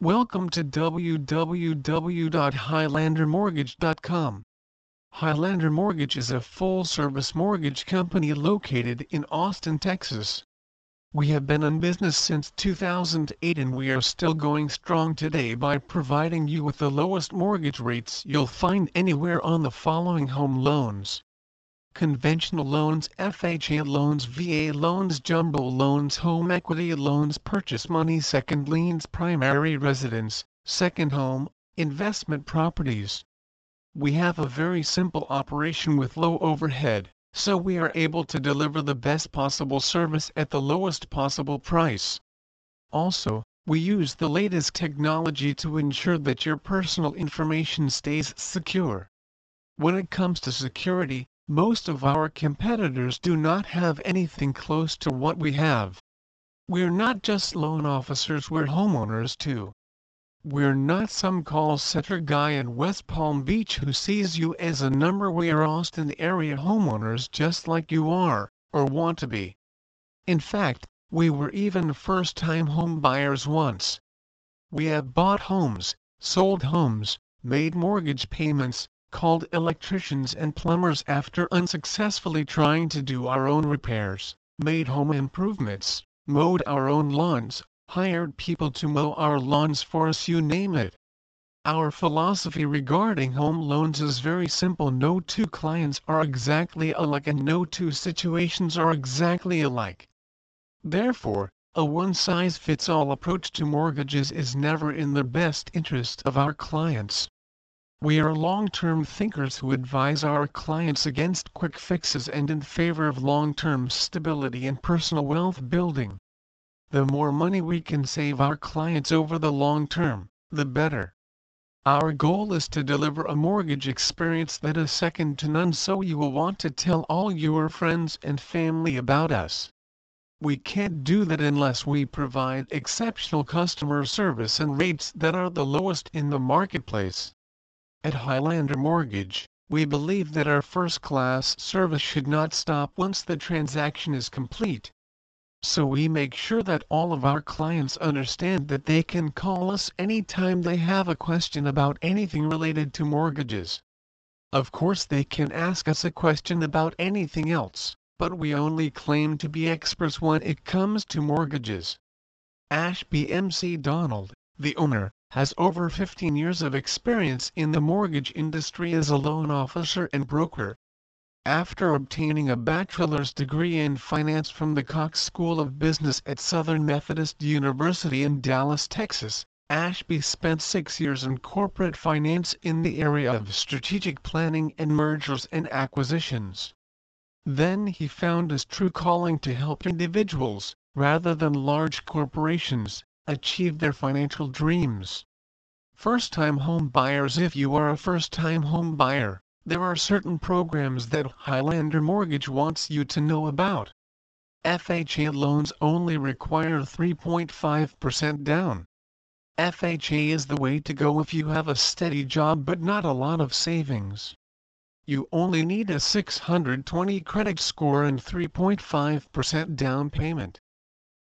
Welcome to www.highlandermortgage.com. Highlander Mortgage is a full-service mortgage company located in Austin, Texas. We have been in business since 2008 and we are still going strong today by providing you with the lowest mortgage rates you'll find anywhere on the following home loans conventional loans, FHA loans, VA loans, jumbo loans, home equity loans, purchase money, second liens, primary residence, second home, investment properties. We have a very simple operation with low overhead, so we are able to deliver the best possible service at the lowest possible price. Also, we use the latest technology to ensure that your personal information stays secure. When it comes to security, most of our competitors do not have anything close to what we have. We're not just loan officers, we're homeowners too. We're not some call center guy in West Palm Beach who sees you as a number. We are Austin area homeowners just like you are, or want to be. In fact, we were even first time home buyers once. We have bought homes, sold homes, made mortgage payments, called electricians and plumbers after unsuccessfully trying to do our own repairs, made home improvements, mowed our own lawns, hired people to mow our lawns for us you name it. Our philosophy regarding home loans is very simple no two clients are exactly alike and no two situations are exactly alike. Therefore, a one-size-fits-all approach to mortgages is never in the best interest of our clients. We are long-term thinkers who advise our clients against quick fixes and in favor of long-term stability and personal wealth building. The more money we can save our clients over the long term, the better. Our goal is to deliver a mortgage experience that is second to none so you will want to tell all your friends and family about us. We can't do that unless we provide exceptional customer service and rates that are the lowest in the marketplace. At Highlander Mortgage, we believe that our first-class service should not stop once the transaction is complete. So we make sure that all of our clients understand that they can call us anytime they have a question about anything related to mortgages. Of course they can ask us a question about anything else, but we only claim to be experts when it comes to mortgages. Ashby MC Donald, the owner, has over 15 years of experience in the mortgage industry as a loan officer and broker. After obtaining a bachelor's degree in finance from the Cox School of Business at Southern Methodist University in Dallas, Texas, Ashby spent six years in corporate finance in the area of strategic planning and mergers and acquisitions. Then he found his true calling to help individuals, rather than large corporations, achieve their financial dreams. First-time home buyers If you are a first-time home buyer, there are certain programs that Highlander Mortgage wants you to know about. FHA loans only require 3.5% down. FHA is the way to go if you have a steady job but not a lot of savings. You only need a 620 credit score and 3.5% down payment.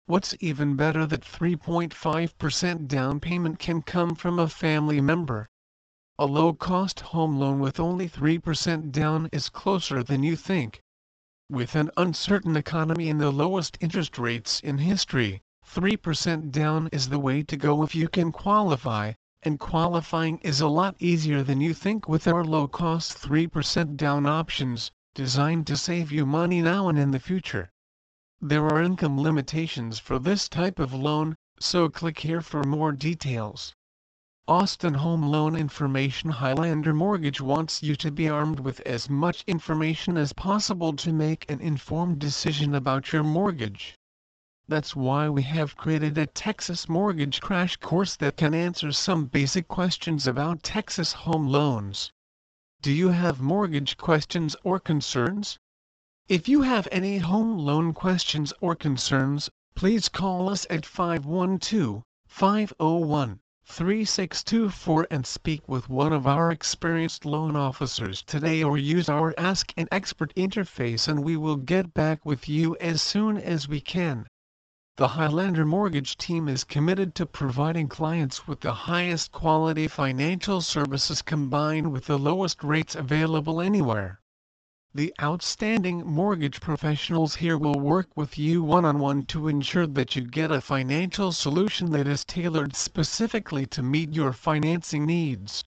What's even better that 3.5% down payment can come from a family member. A low-cost home loan with only 3% down is closer than you think. With an uncertain economy and the lowest interest rates in history, 3% down is the way to go if you can qualify, and qualifying is a lot easier than you think with our low-cost 3% down options, designed to save you money now and in the future. There are income limitations for this type of loan, so click here for more details. Austin Home Loan Information Highlander Mortgage wants you to be armed with as much information as possible to make an informed decision about your mortgage. That's why we have created a Texas Mortgage Crash Course that can answer some basic questions about Texas home loans. Do you have mortgage questions or concerns? If you have any home loan questions or concerns, please call us at 512-501-3624 and speak with one of our experienced loan officers today or use our Ask an Expert interface and we will get back with you as soon as we can. The Highlander Mortgage team is committed to providing clients with the highest quality financial services combined with the lowest rates available anywhere. The outstanding mortgage professionals here will work with you one-on-one to ensure that you get a financial solution that is tailored specifically to meet your financing needs.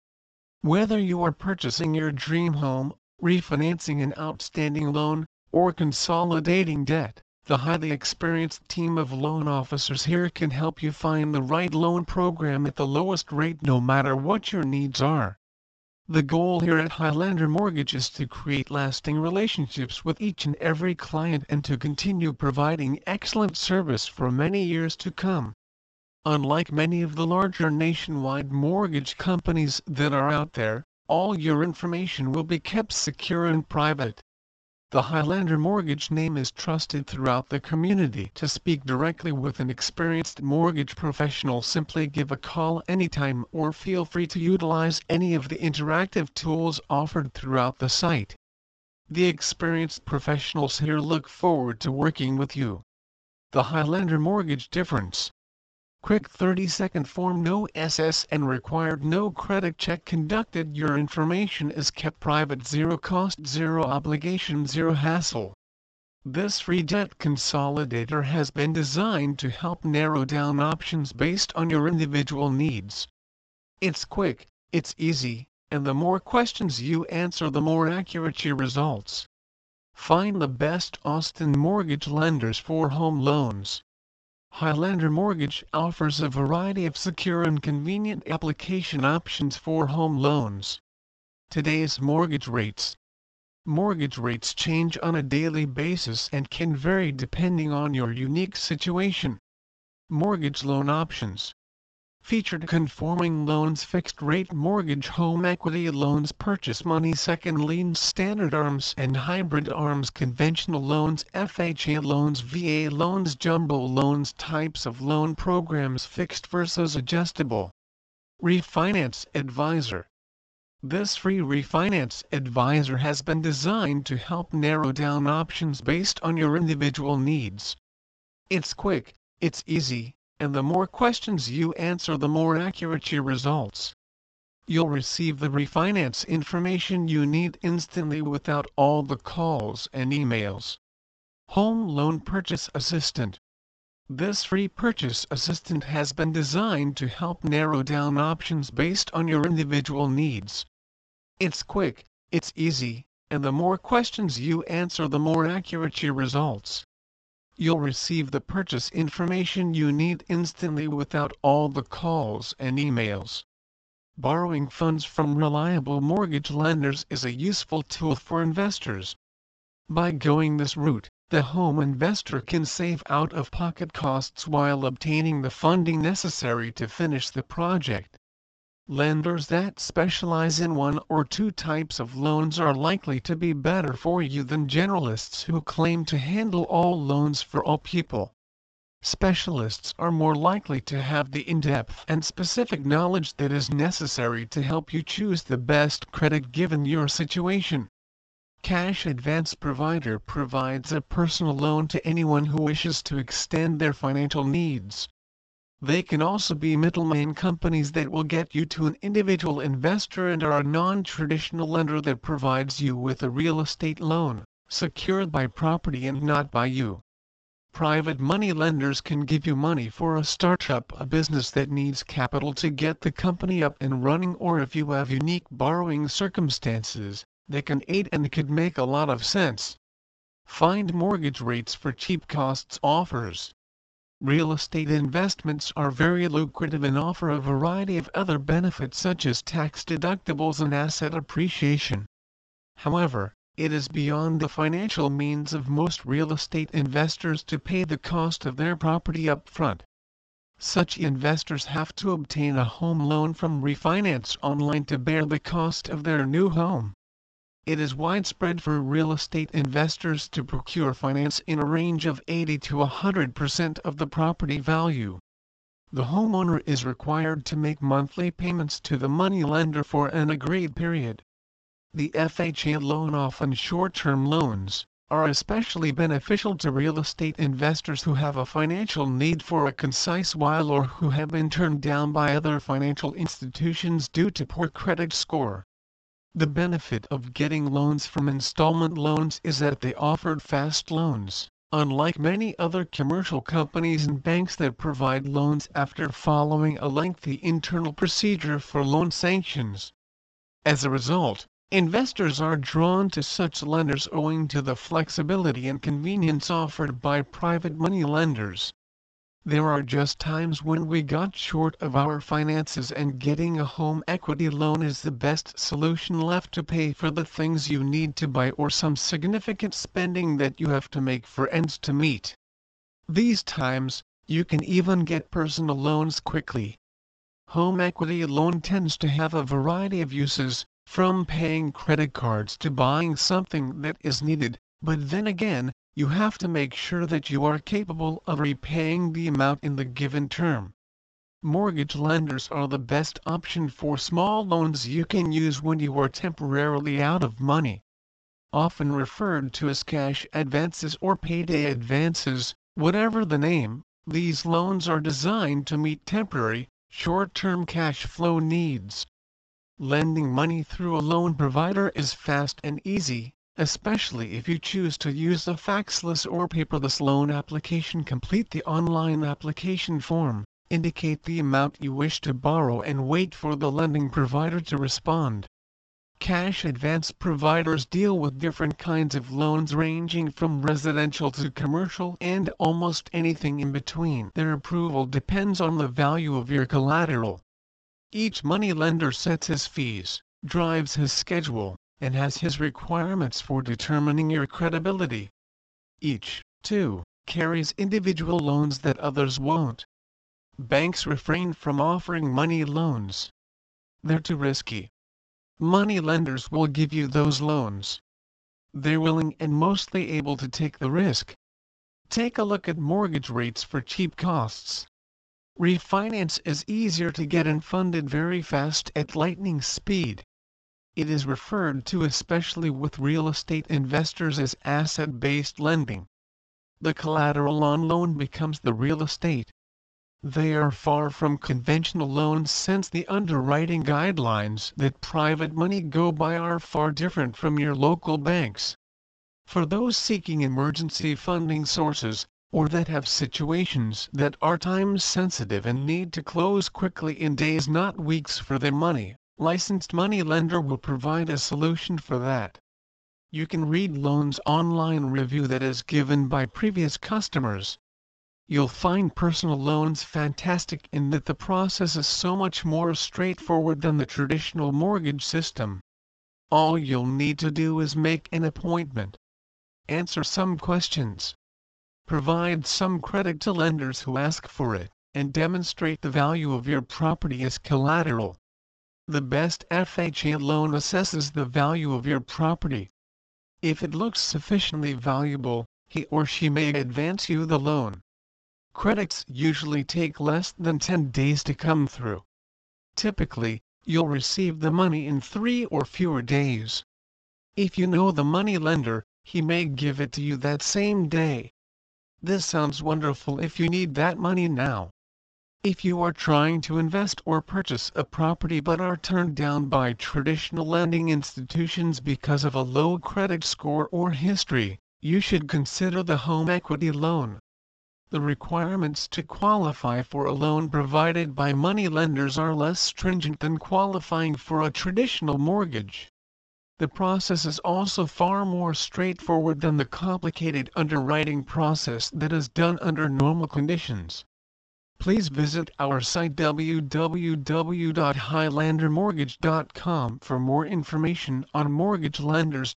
Whether you are purchasing your dream home, refinancing an outstanding loan, or consolidating debt, the highly experienced team of loan officers here can help you find the right loan program at the lowest rate no matter what your needs are. The goal here at Highlander Mortgage is to create lasting relationships with each and every client and to continue providing excellent service for many years to come. Unlike many of the larger nationwide mortgage companies that are out there, all your information will be kept secure and private. The Highlander Mortgage name is trusted throughout the community. To speak directly with an experienced mortgage professional simply give a call anytime or feel free to utilize any of the interactive tools offered throughout the site. The experienced professionals here look forward to working with you. The Highlander Mortgage Difference quick 30-second form no SSN required no credit check conducted your information is kept private zero cost zero obligation zero hassle. This free debt consolidator has been designed to help narrow down options based on your individual needs. It's quick, it's easy, and the more questions you answer the more accurate your results. Find the best Austin mortgage lenders for home loans. Highlander Mortgage offers a variety of secure and convenient application options for home loans. Today's mortgage rates. Mortgage rates change on a daily basis and can vary depending on your unique situation. Mortgage loan options featured conforming loans fixed rate mortgage home equity loans purchase money second liens standard arms and hybrid arms conventional loans FHA loans VA loans jumbo loans types of loan programs fixed versus adjustable refinance advisor this free refinance advisor has been designed to help narrow down options based on your individual needs. It's quick, it's easy, and the more questions you answer the more accurate your results. You'll receive the refinance information you need instantly without all the calls and emails. Home Loan Purchase Assistant This free purchase assistant has been designed to help narrow down options based on your individual needs. It's quick, it's easy, and the more questions you answer the more accurate your results you'll receive the purchase information you need instantly without all the calls and emails. Borrowing funds from reliable mortgage lenders is a useful tool for investors. By going this route, the home investor can save out-of-pocket costs while obtaining the funding necessary to finish the project. Lenders that specialize in one or two types of loans are likely to be better for you than generalists who claim to handle all loans for all people. Specialists are more likely to have the in-depth and specific knowledge that is necessary to help you choose the best credit given your situation. Cash Advance Provider provides a personal loan to anyone who wishes to extend their financial needs. They can also be middleman companies that will get you to an individual investor and are a non-traditional lender that provides you with a real estate loan, secured by property and not by you. Private money lenders can give you money for a startup, a business that needs capital to get the company up and running or if you have unique borrowing circumstances, they can aid and could make a lot of sense. Find mortgage rates for cheap costs offers. Real estate investments are very lucrative and offer a variety of other benefits such as tax deductibles and asset appreciation. However, it is beyond the financial means of most real estate investors to pay the cost of their property up front. Such investors have to obtain a home loan from Refinance Online to bear the cost of their new home. It is widespread for real estate investors to procure finance in a range of 80 to 100% of the property value. The homeowner is required to make monthly payments to the money lender for an agreed period. The FHA loan often short-term loans, are especially beneficial to real estate investors who have a financial need for a concise while or who have been turned down by other financial institutions due to poor credit score. The benefit of getting loans from installment loans is that they offered fast loans, unlike many other commercial companies and banks that provide loans after following a lengthy internal procedure for loan sanctions. As a result, Investors are drawn to such lenders owing to the flexibility and convenience offered by private money lenders. There are just times when we got short of our finances and getting a home equity loan is the best solution left to pay for the things you need to buy or some significant spending that you have to make for ends to meet. These times, you can even get personal loans quickly. Home equity loan tends to have a variety of uses, from paying credit cards to buying something that is needed, but then again, you have to make sure that you are capable of repaying the amount in the given term. Mortgage lenders are the best option for small loans you can use when you are temporarily out of money. Often referred to as cash advances or payday advances, whatever the name, these loans are designed to meet temporary, short-term cash flow needs. Lending money through a loan provider is fast and easy, especially if you choose to use a faxless or paperless loan application. Complete the online application form, indicate the amount you wish to borrow and wait for the lending provider to respond. Cash advance providers deal with different kinds of loans ranging from residential to commercial and almost anything in between. Their approval depends on the value of your collateral. Each moneylender sets his fees, drives his schedule, and has his requirements for determining your credibility. Each, too, carries individual loans that others won't. Banks refrain from offering money loans. They're too risky. Money lenders will give you those loans. They're willing and mostly able to take the risk. Take a look at mortgage rates for cheap costs. Refinance is easier to get and funded very fast at lightning speed. It is referred to especially with real estate investors as asset-based lending. The collateral on loan becomes the real estate. They are far from conventional loans since the underwriting guidelines that private money go by are far different from your local banks. For those seeking emergency funding sources, or that have situations that are time sensitive and need to close quickly in days not weeks for their money, licensed money lender will provide a solution for that. You can read loans online review that is given by previous customers. You'll find personal loans fantastic in that the process is so much more straightforward than the traditional mortgage system. All you'll need to do is make an appointment. Answer some questions provide some credit to lenders who ask for it, and demonstrate the value of your property as collateral. The best FHA loan assesses the value of your property. If it looks sufficiently valuable, he or she may advance you the loan. Credits usually take less than 10 days to come through. Typically, you'll receive the money in three or fewer days. If you know the money lender, he may give it to you that same day. This sounds wonderful if you need that money now. If you are trying to invest or purchase a property but are turned down by traditional lending institutions because of a low credit score or history, you should consider the home equity loan. The requirements to qualify for a loan provided by money lenders are less stringent than qualifying for a traditional mortgage. The process is also far more straightforward than the complicated underwriting process that is done under normal conditions. Please visit our site www.highlandermortgage.com for more information on mortgage lenders